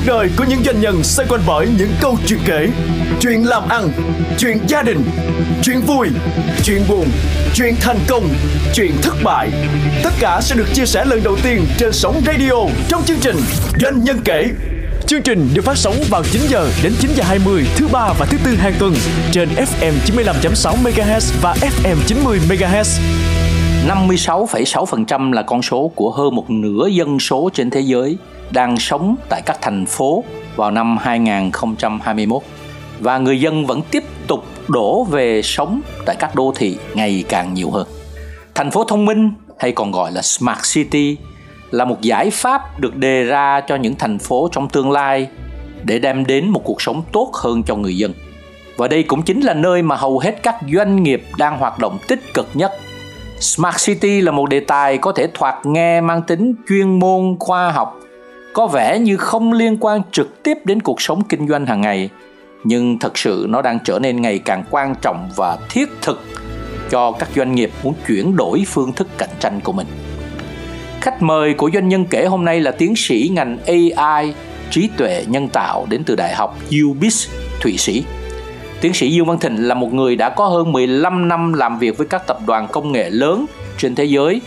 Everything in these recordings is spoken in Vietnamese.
Cuộc đời của những doanh nhân xoay quanh bởi những câu chuyện kể. Chuyện làm ăn, chuyện gia đình, chuyện vui, chuyện buồn, chuyện thành công, chuyện thất bại. Tất cả sẽ được chia sẻ lần đầu tiên trên sóng radio trong chương trình Doanh nhân kể. Chương trình được phát sóng vào 9 giờ đến 9 giờ 20 thứ ba và thứ tư hàng tuần trên FM 95.6 MHz và FM 90 MHz. 56,6% là con số của hơn một nửa dân số trên thế giới đang sống tại các thành phố vào năm 2021 và người dân vẫn tiếp tục đổ về sống tại các đô thị ngày càng nhiều hơn. Thành phố thông minh hay còn gọi là Smart City là một giải pháp được đề ra cho những thành phố trong tương lai để đem đến một cuộc sống tốt hơn cho người dân. Và đây cũng chính là nơi mà hầu hết các doanh nghiệp đang hoạt động tích cực nhất. Smart City là một đề tài có thể thoạt nghe mang tính chuyên môn khoa học, có vẻ như không liên quan trực tiếp đến cuộc sống kinh doanh hàng ngày, nhưng thật sự nó đang trở nên ngày càng quan trọng và thiết thực cho các doanh nghiệp muốn chuyển đổi phương thức cạnh tranh của mình. Khách mời của doanh nhân kể hôm nay là tiến sĩ ngành AI, trí tuệ nhân tạo đến từ Đại học UBIS, Thụy Sĩ. Tiến sĩ Dương Văn Thịnh là một người đã có hơn 15 năm làm việc với các tập đoàn công nghệ lớn trên thế giới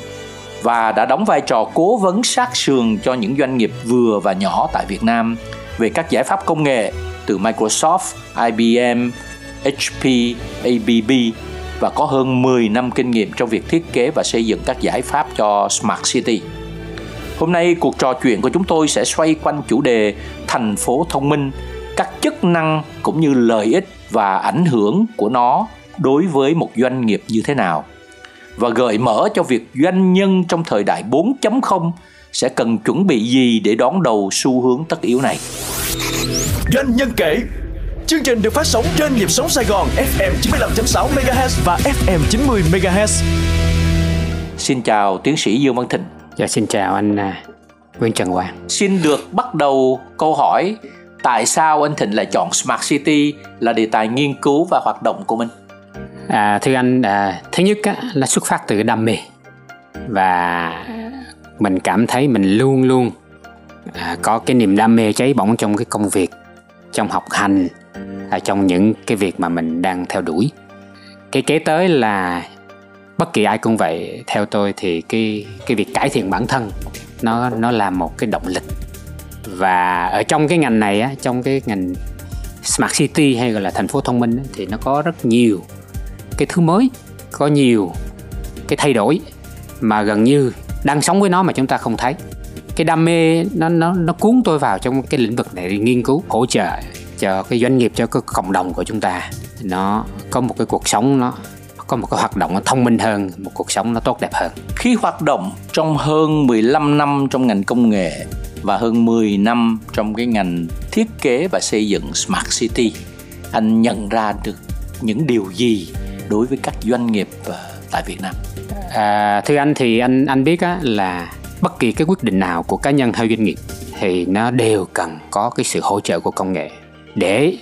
và đã đóng vai trò cố vấn sát sườn cho những doanh nghiệp vừa và nhỏ tại Việt Nam về các giải pháp công nghệ từ Microsoft, IBM, HP, ABB và có hơn 10 năm kinh nghiệm trong việc thiết kế và xây dựng các giải pháp cho Smart City. Hôm nay cuộc trò chuyện của chúng tôi sẽ xoay quanh chủ đề thành phố thông minh, các chức năng cũng như lợi ích và ảnh hưởng của nó đối với một doanh nghiệp như thế nào và gợi mở cho việc doanh nhân trong thời đại 4.0 sẽ cần chuẩn bị gì để đón đầu xu hướng tất yếu này. Doanh nhân kể Chương trình được phát sóng trên nhịp sống Sài Gòn FM 95.6 MHz và FM 90 MHz. Xin chào tiến sĩ Dương Văn Thịnh. Dạ xin chào anh à, Nguyễn Trần Hoàng. Xin được bắt đầu câu hỏi tại sao anh Thịnh lại chọn Smart City là đề tài nghiên cứu và hoạt động của mình? À, thưa anh, à, thứ nhất á, là xuất phát từ đam mê và mình cảm thấy mình luôn luôn à, có cái niềm đam mê cháy bỏng trong cái công việc, trong học hành, à, trong những cái việc mà mình đang theo đuổi. Cái kế tới là bất kỳ ai cũng vậy theo tôi thì cái cái việc cải thiện bản thân nó nó là một cái động lực và ở trong cái ngành này á trong cái ngành smart city hay gọi là thành phố thông minh á, thì nó có rất nhiều cái thứ mới có nhiều cái thay đổi mà gần như đang sống với nó mà chúng ta không thấy. Cái đam mê nó nó nó cuốn tôi vào trong cái lĩnh vực này nghiên cứu hỗ trợ cho cái doanh nghiệp cho cái cộng đồng của chúng ta. Nó có một cái cuộc sống nó có một cái hoạt động nó thông minh hơn một cuộc sống nó tốt đẹp hơn. Khi hoạt động trong hơn 15 năm trong ngành công nghệ và hơn 10 năm trong cái ngành thiết kế và xây dựng Smart City, anh nhận ra được những điều gì đối với các doanh nghiệp ờ, tại Việt Nam? à, thưa anh thì anh anh biết á là bất kỳ cái quyết định nào của cá nhân hay doanh nghiệp thì nó đều cần có cái sự hỗ trợ của công nghệ để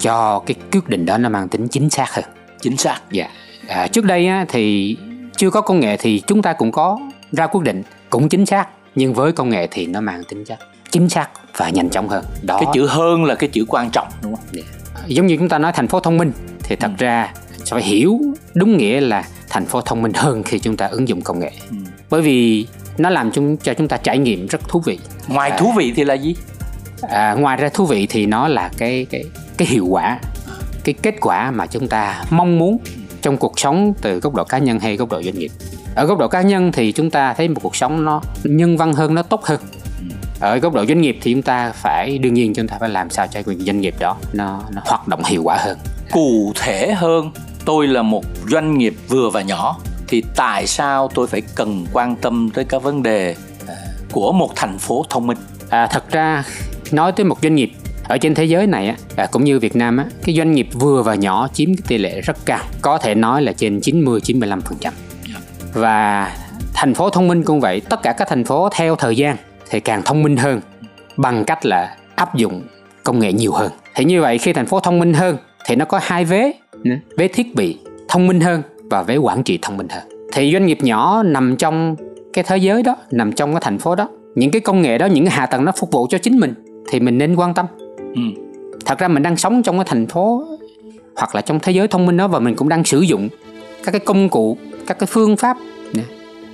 cho cái quyết định đó nó mang tính chính xác hơn Chính xác. Dạ. À, trước đây á, thì chưa có công nghệ thì chúng ta cũng có ra quyết định cũng chính xác nhưng với công nghệ thì nó mang tính chất chính xác và nhanh chóng hơn. Đó. Cái chữ hơn là cái chữ quan trọng đúng không? giống như chúng ta nói thành phố thông minh thì thật ra phải hiểu đúng nghĩa là thành phố thông minh hơn khi chúng ta ứng dụng công nghệ. Ừ. Bởi vì nó làm chúng cho chúng ta trải nghiệm rất thú vị. Ngoài À. thú vị thì là gì? À, ngoài ra thú vị thì nó là cái cái cái hiệu quả, cái kết quả mà chúng ta mong muốn trong cuộc sống từ góc độ cá nhân hay góc độ doanh nghiệp. Ở góc độ cá nhân thì chúng ta thấy một cuộc sống nó nhân văn hơn, nó tốt hơn. Ở góc độ doanh nghiệp thì chúng ta phải đương nhiên chúng ta phải làm sao cho cái doanh nghiệp đó nó nó hoạt động hiệu quả hơn. Cụ thể hơn, tôi là một doanh nghiệp vừa và nhỏ thì tại sao tôi phải cần quan tâm tới các vấn đề ờ, của một thành phố thông minh? À, thật ra nói tới một doanh nghiệp ở trên thế giới này á, à, cũng như Việt Nam á, cái doanh nghiệp vừa và nhỏ chiếm cái tỷ lệ rất cao, có thể nói là trên 90 95%. Và thành phố thông minh cũng vậy, tất cả các thành phố theo thời gian thì càng thông minh hơn bằng cách là áp dụng công nghệ nhiều hơn. Thì như vậy khi thành phố thông minh hơn thì nó có hai vế, vế thiết bị thông minh hơn và vế quản trị thông minh hơn. Thì doanh nghiệp nhỏ nằm trong cái thế giới đó, nằm trong cái thành phố đó, những cái công nghệ đó, những cái hạ tầng nó phục vụ cho chính mình thì mình nên quan tâm. Ừ. thật ra mình đang sống trong cái thành phố hoặc là trong thế giới thông minh đó và mình cũng đang sử dụng các cái công cụ các cái phương pháp.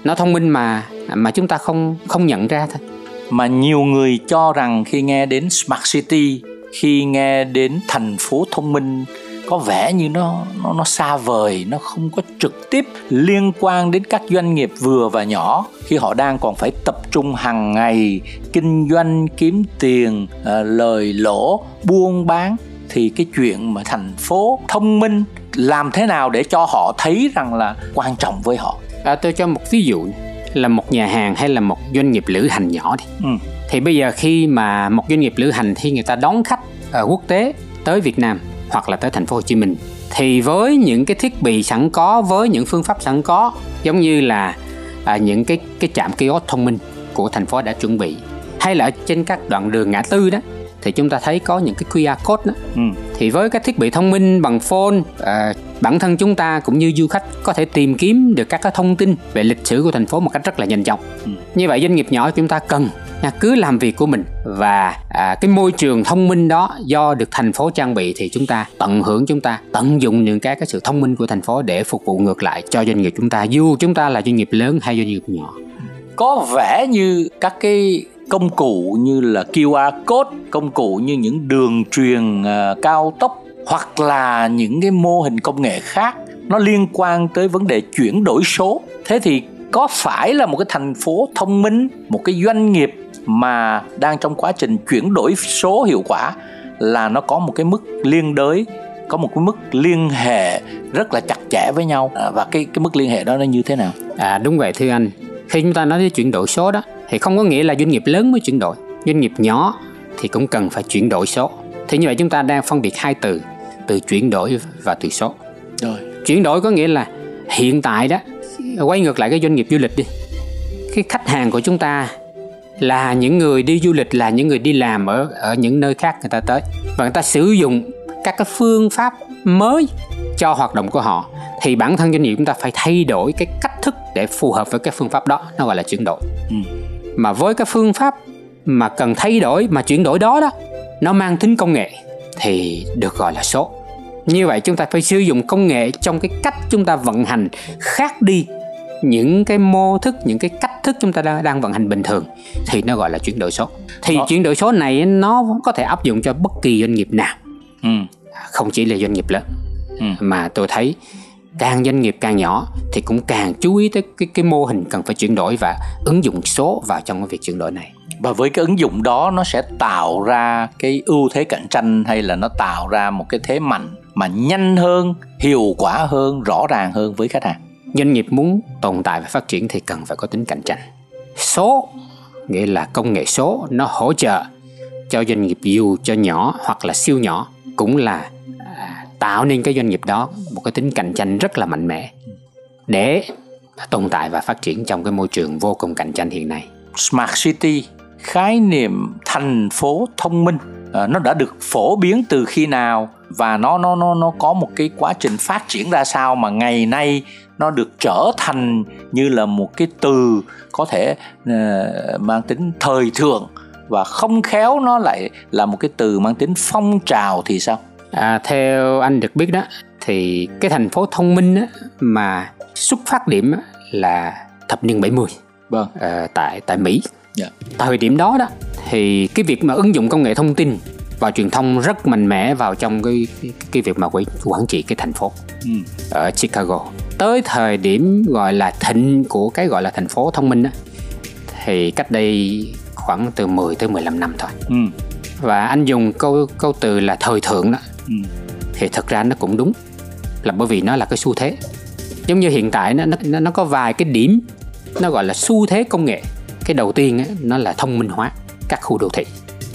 Nó thông minh mà mà chúng ta không không nhận ra thôi. Mà nhiều người cho rằng khi nghe đến smart city khi nghe đến thành phố thông minh có vẻ như nó nó nó xa vời nó không có trực tiếp liên quan đến các doanh nghiệp vừa và nhỏ. Khi họ đang còn phải tập trung hàng ngày kinh doanh kiếm tiền à, lời lỗ buôn bán thì cái chuyện mà thành phố thông minh làm thế nào để cho họ thấy rằng là quan trọng với họ? À, tôi cho một ví dụ là một nhà hàng hay là một doanh nghiệp lữ hành nhỏ đi. Ừ. thì bây giờ khi mà một doanh nghiệp lữ hành khi người ta đón khách ở quốc tế tới Việt Nam hoặc là tới thành phố Hồ Chí Minh. Thì với những cái thiết bị sẵn có với những phương pháp sẵn có giống như là à, những cái cái trạm kiosk thông minh của thành phố đã chuẩn bị hay là ở trên các đoạn đường ngã tư đó thì chúng ta thấy có những cái QR code đó ừ. thì với các thiết bị thông minh bằng phone à, bản thân chúng ta cũng như du khách có thể tìm kiếm được các cái thông tin về lịch sử của thành phố một cách rất là nhanh chóng ừ. như vậy doanh nghiệp nhỏ chúng ta cần nha, cứ làm việc của mình và à, cái môi trường thông minh đó do được thành phố trang bị thì chúng ta tận hưởng chúng ta tận dụng những cái cái sự thông minh của thành phố để phục vụ ngược lại cho doanh nghiệp chúng ta dù chúng ta là doanh nghiệp lớn hay doanh nghiệp nhỏ có vẻ như các cái công cụ như là QR code, công cụ như những đường truyền à, cao tốc hoặc là những cái mô hình công nghệ khác nó liên quan tới vấn đề chuyển đổi số. Thế thì có phải là một cái thành phố thông minh, một cái doanh nghiệp mà đang trong quá trình chuyển đổi số hiệu quả là nó có một cái mức liên đới có một cái mức liên hệ rất là chặt chẽ với nhau? À, và cái cái mức liên hệ đó nó như thế nào? À đúng vậy thưa anh. Khi chúng ta nói đến chuyển đổi số đó thì không có nghĩa là doanh nghiệp lớn mới chuyển đổi. Doanh nghiệp nhỏ thì cũng cần phải chuyển đổi số. Thì như vậy chúng ta đang phân biệt hai từ từ chuyển đổi và từ số. Rồi. Chuyển đổi có nghĩa là hiện tại đó quay ngược lại cái doanh nghiệp du lịch đi. Cái khách hàng của chúng ta là những người đi du lịch là những người đi làm ở ở những nơi khác người ta tới. Và người ta sử dụng các cái phương pháp mới cho hoạt động của họ. Thì bản thân doanh nghiệp chúng ta phải thay đổi cái cách thức để phù hợp với cái phương pháp đó. Nó gọi là chuyển đổi. Ừ. mà với cái phương pháp mà cần thay đổi mà chuyển đổi đó đó nó mang tính công nghệ thì được gọi là số như vậy chúng ta phải sử dụng công nghệ trong cái cách chúng ta vận hành khác đi những cái mô thức những cái cách thức chúng ta đang, đang vận hành bình thường thì nó gọi là chuyển đổi số thì Đó. chuyển đổi số này nó có thể áp dụng cho bất kỳ doanh nghiệp nào ừ. không chỉ là doanh nghiệp lớn ừ. mà tôi thấy càng doanh nghiệp càng nhỏ thì cũng càng chú ý tới cái cái mô hình cần phải chuyển đổi và ứng dụng số vào trong cái việc chuyển đổi này. Và với cái ứng dụng đó nó sẽ tạo ra cái ưu thế cạnh tranh hay là nó tạo ra một cái thế mạnh mà nhanh hơn hiệu quả hơn rõ ràng hơn với khách hàng? Doanh nghiệp muốn tồn tại và phát triển thì cần phải có tính cạnh tranh. Số nghĩa là công nghệ số nó hỗ trợ cho doanh nghiệp dù cho nhỏ hoặc là siêu nhỏ cũng là tạo nên cái doanh nghiệp đó một cái tính cạnh tranh rất là mạnh mẽ để tồn tại và phát triển trong cái môi trường vô cùng cạnh tranh hiện nay. Smart City, khái niệm thành phố thông minh, ờ, nó đã được phổ biến từ khi nào và nó nó nó nó có một cái quá trình phát triển ra sao mà ngày nay nó được trở thành như là một cái từ có thể uh, mang tính thời thượng và không khéo nó lại là một cái từ mang tính phong trào thì sao? À, theo anh được biết đó thì cái thành phố thông minh á, mà xuất phát điểm á, là thập niên 70 vâng. à, tại tại Mỹ. Yeah. Dạ. Thời điểm đó đó thì cái việc mà ứng dụng công nghệ thông tin và truyền thông rất mạnh mẽ vào trong cái cái, cái việc mà quản trị cái thành phố ừ. ở Chicago tới thời điểm gọi là thịnh của cái gọi là thành phố thông minh đó, thì cách đây khoảng từ 10 tới 15 năm thôi. Ừ. Và anh dùng câu câu từ là thời thượng đó. Ừ. Thì thật ra nó cũng đúng. Là bởi vì nó là cái xu thế. Giống như hiện tại nó nó nó có vài cái điểm nó gọi là xu thế công nghệ. Cái đầu tiên á, nó là thông minh hóa các khu đô thị.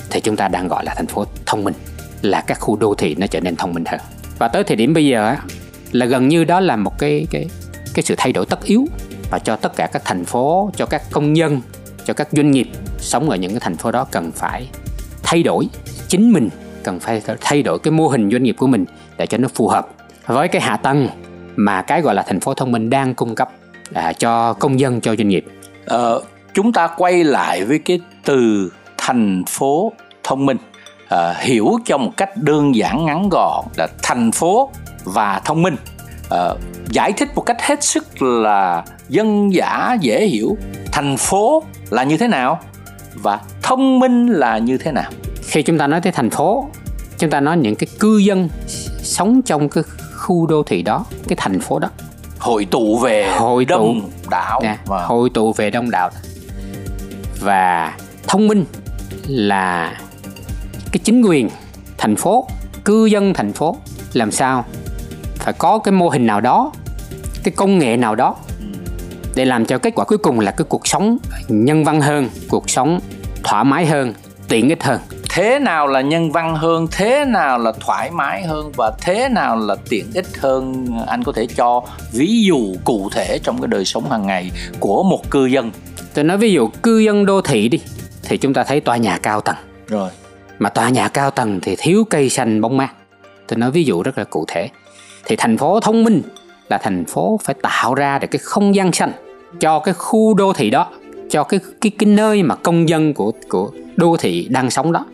Thì chúng ta đang gọi là thành phố thông minh là các khu đô thị nó trở nên thông minh hơn. Và tới thời điểm bây giờ á, là gần như đó là một cái cái cái sự thay đổi tất yếu và cho tất cả các thành phố cho các công nhân cho các doanh nghiệp sống ở những cái thành phố đó cần phải thay đổi chính mình cần phải thay đổi cái mô hình doanh nghiệp của mình để cho nó phù hợp với cái hạ tầng mà cái gọi là thành phố thông minh đang cung cấp à, cho công dân cho doanh nghiệp. Ờ, chúng ta quay lại với cái từ thành phố thông minh. À, hiểu cho một cách đơn giản ngắn gọn là thành phố và thông minh. À, giải thích một cách hết sức là dân dã dễ hiểu. Thành phố là như thế nào và thông minh là như thế nào? Khi chúng ta nói tới thành phố chúng ta nói những cái cư dân sống trong cái khu đô thị đó cái thành phố đó. Hội tụ về hội đông tụ đảo nè, Vâng. hội tụ về đông đảo. Và thông minh là cái chính quyền thành phố cư dân thành phố. Làm sao? Phải có cái mô hình nào đó cái công nghệ nào đó để làm cho kết quả cuối cùng là cái cuộc sống nhân văn hơn cuộc sống thoải mái hơn tiện ích hơn thế nào là nhân văn hơn thế nào là thoải mái hơn và thế nào là tiện ích hơn anh có thể cho ví dụ cụ thể trong cái đời sống hàng ngày của một cư dân? Tôi nói ví dụ cư dân đô thị đi thì chúng ta thấy tòa nhà cao tầng. Rồi. Mà tòa nhà cao tầng thì thiếu cây xanh bóng mát tôi nói ví dụ rất là cụ thể. Thì thành phố thông minh là thành phố phải tạo ra được cái không gian xanh cho cái khu đô thị đó cho cái cái cái nơi mà công dân của của đô thị đang sống đó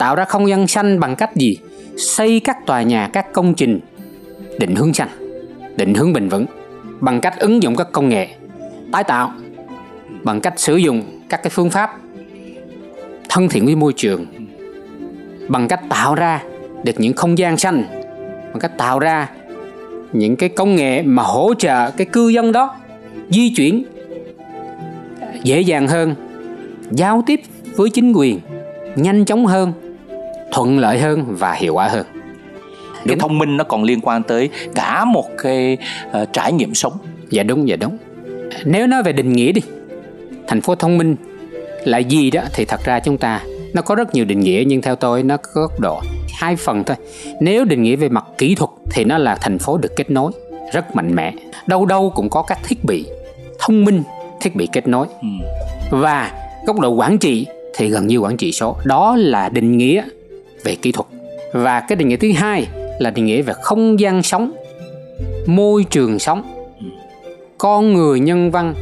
tạo ra không gian xanh bằng cách gì? Xây các tòa nhà, các công trình. Định hướng xanh, định hướng bền vững. Bằng cách ứng dụng các công nghệ tái tạo. Bằng cách sử dụng các cái phương pháp thân thiện với môi trường. Bằng cách tạo ra được những không gian xanh. Bằng cách tạo ra những cái công nghệ mà hỗ trợ cái cư dân đó di chuyển dễ dàng hơn, giao tiếp với chính quyền nhanh chóng hơn thuận lợi hơn và hiệu quả hơn. Cái Đúng. thông minh nó còn liên quan tới cả một cái ờ, trải nghiệm sống. Dạ đúng dạ đúng. Nếu nói về định nghĩa đi thành phố thông minh là gì đó thì thật ra chúng ta nó có rất nhiều định nghĩa nhưng theo tôi nó có góc độ hai phần thôi. Nếu định nghĩa về mặt kỹ thuật thì nó là thành phố được kết nối rất mạnh mẽ. Đâu đâu cũng có các thiết bị thông minh thiết bị kết nối. Ừ. và góc độ quản trị thì gần như quản trị số. Đó là định nghĩa về kỹ thuật. Và cái định nghĩa thứ hai là định nghĩa về không gian sống môi trường sống con người nhân văn.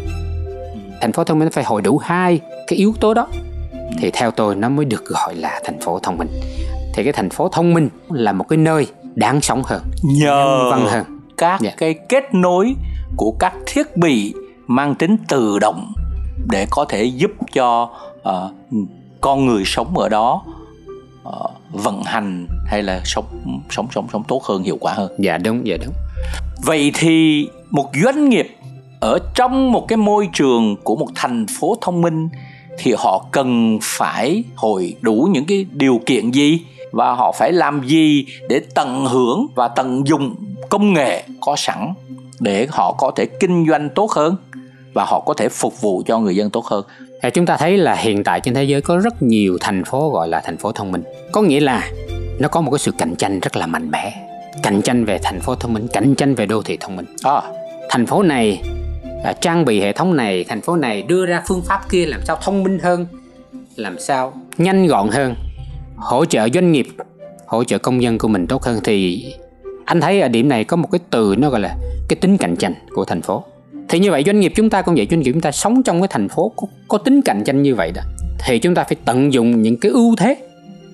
Thành phố thông minh phải hội đủ hai cái yếu tố đó. Thì theo tôi nó mới được gọi là thành phố thông minh. Thì cái thành phố thông minh là một cái nơi đáng sống hơn nhờ nhân văn hơn. các Dạ. cái kết nối của các thiết bị mang tính tự động để có thể giúp cho ờ, con người sống ở đó ờ, vận hành hay là sống sống sống sống tốt hơn hiệu quả hơn? Dạ đúng dạ đúng. Vậy thì một doanh nghiệp ở trong một cái môi trường của một thành phố thông minh thì họ cần phải hội đủ những cái điều kiện gì? Và họ phải làm gì để tận hưởng và tận dụng công nghệ có sẵn để họ có thể kinh doanh tốt hơn và họ có thể phục vụ cho người dân tốt hơn À, chúng ta thấy là hiện tại trên thế giới có rất nhiều thành phố gọi là thành phố thông minh. Có nghĩa là nó có một cái sự cạnh tranh rất là mạnh mẽ. Cạnh tranh về thành phố thông minh cạnh tranh về đô thị thông minh. À, thành phố này à, trang bị hệ thống này thành phố này đưa ra phương pháp kia làm sao thông minh hơn làm sao nhanh gọn hơn hỗ trợ doanh nghiệp hỗ trợ công dân của mình tốt hơn. Thì anh thấy ở điểm này có một cái từ nó gọi là cái tính cạnh tranh của thành phố thì như vậy doanh nghiệp chúng ta cũng vậy doanh nghiệp chúng ta sống trong cái thành phố có, có tính cạnh tranh như vậy đó. Thì chúng ta phải tận dụng những cái ưu thế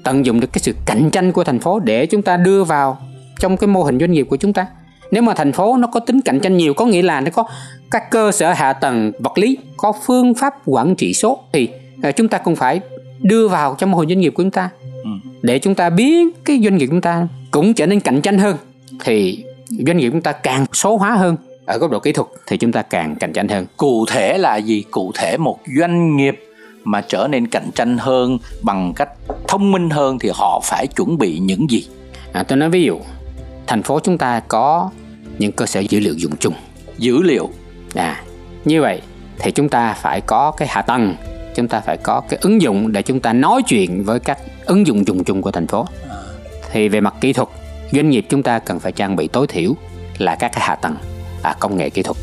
tận dụng được cái sự cạnh tranh của thành phố để chúng ta đưa vào trong cái mô hình doanh nghiệp của chúng ta. Nếu mà thành phố nó có tính cạnh tranh nhiều có nghĩa là nó có các cơ sở hạ tầng vật lý có phương pháp quản trị số thì ờ, chúng ta cũng phải đưa vào trong mô hình doanh nghiệp của chúng ta. Ừ. để chúng ta biến cái doanh nghiệp chúng ta cũng trở nên cạnh tranh hơn thì doanh nghiệp chúng ta càng số hóa hơn ở góc độ kỹ thuật thì chúng ta càng cạnh tranh hơn. Cụ thể là gì? Cụ thể một doanh nghiệp mà trở nên cạnh tranh hơn bằng cách thông minh hơn thì họ phải chuẩn bị những gì? À, tôi nói ví dụ thành phố chúng ta có những cơ sở dữ liệu dùng chung. Dữ liệu. À, như vậy thì chúng ta phải có cái hạ tầng, chúng ta phải có cái ứng dụng để chúng ta nói chuyện với các ứng dụng dùng chung của thành phố. Thì về mặt kỹ thuật, doanh nghiệp chúng ta cần phải trang bị tối thiểu là các cái hạ tầng à, công nghệ kỹ thuật.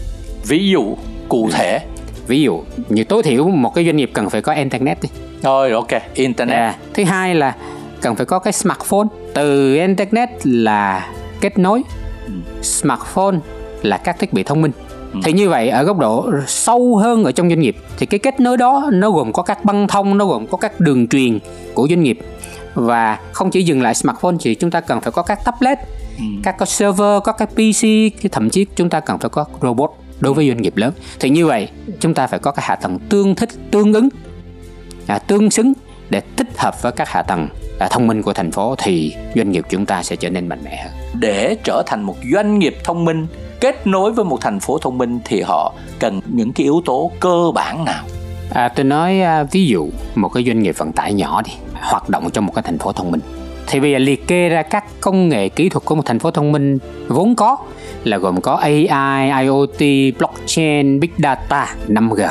ví dụ cụ thể Ví dụ như tối thiểu một cái doanh nghiệp cần phải có internet đi. rồi ok internet À, thứ hai là cần phải có cái smartphone. Từ internet là kết nối, smartphone là các thiết bị thông minh ừ. thì như vậy ở góc độ sâu hơn ở trong doanh nghiệp thì cái kết nối đó nó gồm có các băng thông nó gồm có các đường truyền của doanh nghiệp và không chỉ dừng lại smartphone thì chúng ta cần phải có các tablet ừ. các có server có các pc thậm chí chúng ta cần phải có robot đối với doanh nghiệp lớn. Thì như vậy chúng ta phải có cái hạ tầng tương thích tương ứng à, tương xứng để thích hợp với các hạ tầng à, thông minh của thành phố thì doanh nghiệp chúng ta sẽ trở nên mạnh mẽ hơn. Để trở thành một doanh nghiệp thông minh kết nối với một thành phố thông minh thì họ cần những cái yếu tố cơ bản nào? À, tôi nói à, ví dụ một cái doanh nghiệp vận tải nhỏ đi hoạt động trong một cái thành phố thông minh thì bây giờ liệt kê ra các công nghệ kỹ thuật của một thành phố thông minh vốn có là gồm có AI, IoT, blockchain, big data, 5G.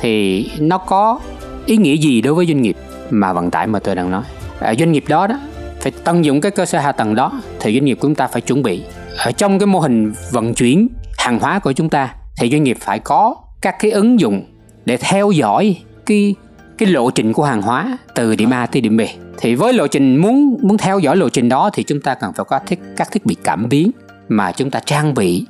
Thì nó có ý nghĩa gì đối với doanh nghiệp mà vận tải mà tôi đang nói? À, doanh nghiệp đó đó phải tận dụng cái cơ sở hạ tầng đó thì doanh nghiệp của chúng ta phải chuẩn bị. Ở trong cái mô hình vận chuyển hàng hóa của chúng ta thì doanh nghiệp phải có các cái ứng dụng để theo dõi cái cái lộ trình của hàng hóa từ điểm A tới điểm B thì với lộ trình muốn muốn theo dõi lộ trình đó thì chúng ta cần phải có thiết các thiết bị cảm biến mà chúng ta trang bị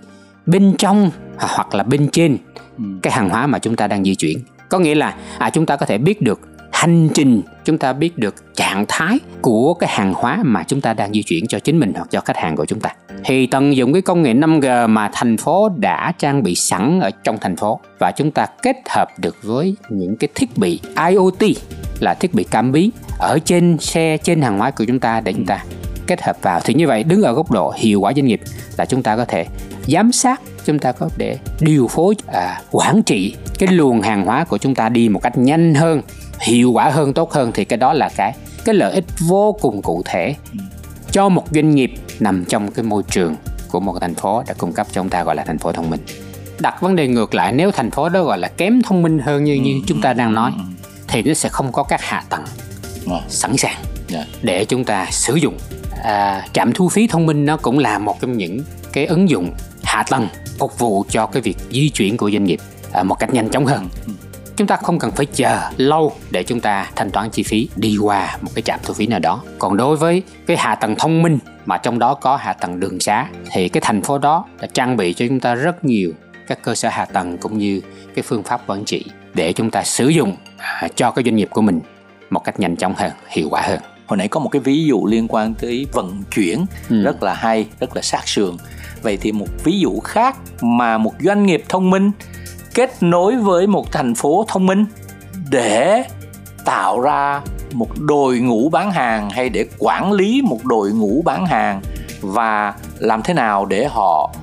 bên trong hoặc là bên trên ừ. cái hàng hóa mà chúng ta đang di chuyển có nghĩa là à chúng ta có thể biết được hành trình. Chúng ta biết được trạng thái của cái hàng hóa mà chúng ta đang di chuyển cho chính mình hoặc cho khách hàng của chúng ta. Thì tận dụng cái công nghệ 5G mà thành phố đã trang bị sẵn ở trong thành phố. Và chúng ta kết hợp được với những cái thiết bị IoT là thiết bị cảm biến ở trên xe trên hàng hóa của chúng ta để chúng ta kết hợp vào. Thì như vậy đứng ở góc độ hiệu quả doanh nghiệp là chúng ta có thể giám sát chúng ta có để điều phối à, quản trị cái luồng hàng hóa của chúng ta đi một cách nhanh hơn hiệu quả hơn tốt hơn thì cái đó là cái cái lợi ích vô cùng cụ thể cho một doanh nghiệp nằm trong cái môi trường của một thành phố đã cung cấp cho chúng ta gọi là thành phố thông minh. Đặt vấn đề ngược lại nếu thành phố đó gọi là kém thông minh hơn như như chúng ta đang nói thì nó sẽ không có các hạ tầng sẵn sàng dạ. để chúng ta sử dụng. À, trạm thu phí thông minh nó cũng là một trong những cái ứng dụng hạ tầng phục vụ cho cái việc di chuyển của doanh nghiệp à, một cách nhanh chóng hơn chúng ta không cần phải chờ lâu để chúng ta thanh toán chi phí đi qua một cái trạm thu phí nào đó. Còn đối với cái hạ tầng thông minh mà trong đó có hạ tầng đường xá thì cái thành phố đó đã trang bị cho chúng ta rất nhiều các cơ sở hạ tầng cũng như cái phương pháp quản trị để chúng ta sử dụng à, cho cái doanh nghiệp của mình một cách nhanh chóng hơn hiệu quả hơn. Hồi nãy có một cái ví dụ liên quan tới vận chuyển ừ. rất là hay rất là sát sườn. Vậy thì một ví dụ khác mà một doanh nghiệp thông minh kết nối với một thành phố thông minh để tạo ra một đội ngũ bán hàng hay để quản lý một đội ngũ bán hàng và làm thế nào để họ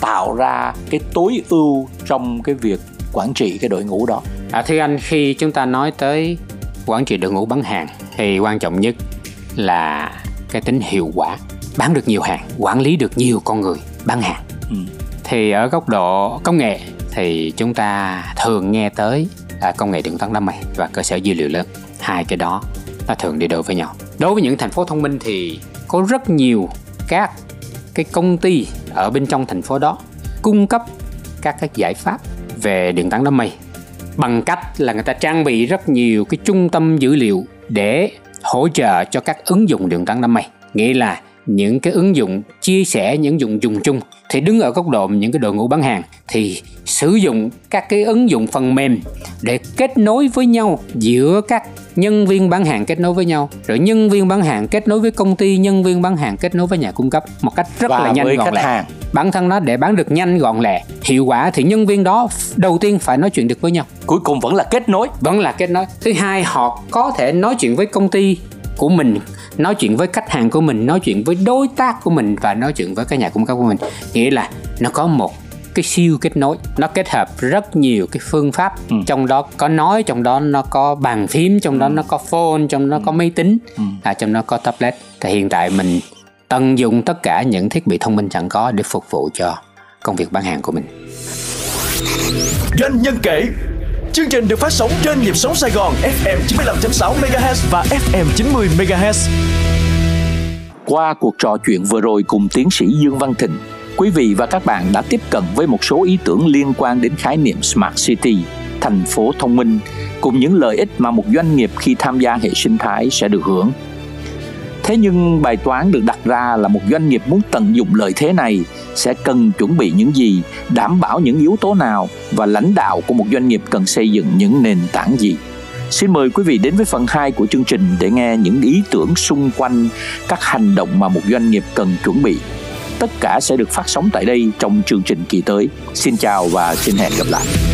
tạo ra cái tối ưu trong cái việc quản trị cái đội ngũ đó à, thưa anh khi chúng ta nói tới quản trị đội ngũ bán hàng thì quan trọng nhất là cái tính hiệu quả bán được nhiều hàng quản lý được nhiều con người bán hàng ừ. thì ở góc độ công nghệ thì chúng ta thường nghe tới à, công nghệ điện toán đám mây và cơ sở dữ liệu lớn. Hai cái đó nó thường đi đôi với nhau. Đối với những thành phố thông minh thì có rất nhiều các cái công ty ở bên trong thành phố đó cung cấp các cái giải pháp về điện toán đám mây bằng cách là người ta trang bị rất nhiều cái trung tâm dữ liệu để hỗ trợ cho các ứng dụng điện toán đám mây. Nghĩa là những cái ứng dụng chia sẻ những dụng dùng chung. Thì đứng ở góc độ những cái đội ngũ bán hàng thì sử dụng các cái ứng dụng phần mềm để kết nối với nhau giữa các nhân viên bán hàng kết nối với nhau rồi nhân viên bán hàng kết nối với công ty nhân viên bán hàng kết nối với nhà cung cấp một cách rất Và là nhanh gọn lẹ. hàng. bản thân nó để bán được nhanh gọn lẹ hiệu quả thì nhân viên đó đầu tiên phải nói chuyện được với nhau. Cuối cùng vẫn là kết nối. Vẫn là kết nối. Thứ hai họ có thể nói chuyện với công ty của mình nói chuyện với khách hàng của mình nói chuyện với đối tác của mình và nói chuyện với các nhà cung cấp của mình nghĩa là nó có một cái siêu kết nối nó kết hợp rất nhiều cái phương pháp ừ. trong đó có nói trong đó nó có bàn phím trong đó ừ. nó có phone trong đó ừ. có máy tính ừ. à, trong đó có tablet thì hiện tại mình tận dụng tất cả những thiết bị thông minh sẵn có để phục vụ cho công việc bán hàng của mình doanh nhân kể Chương trình được phát sóng trên nhịp sóng Sài Gòn FM 95.6 MHz và FM 90 MHz. Qua cuộc trò chuyện vừa rồi cùng tiến sĩ Dương Văn Thịnh, quý vị và các bạn đã tiếp cận với một số ý tưởng liên quan đến khái niệm Smart City, thành phố thông minh, cùng những lợi ích mà một doanh nghiệp khi tham gia hệ sinh thái sẽ được hưởng. Thế nhưng bài toán được đặt ra là một doanh nghiệp muốn tận dụng lợi thế này sẽ cần chuẩn bị những gì, đảm bảo những yếu tố nào và lãnh đạo của một doanh nghiệp cần xây dựng những nền tảng gì. Xin mời quý vị đến với phần 2 của chương trình để nghe những ý tưởng xung quanh các hành động mà một doanh nghiệp cần chuẩn bị. Tất cả sẽ được phát sóng tại đây trong chương trình kỳ tới. Xin chào và xin hẹn gặp lại.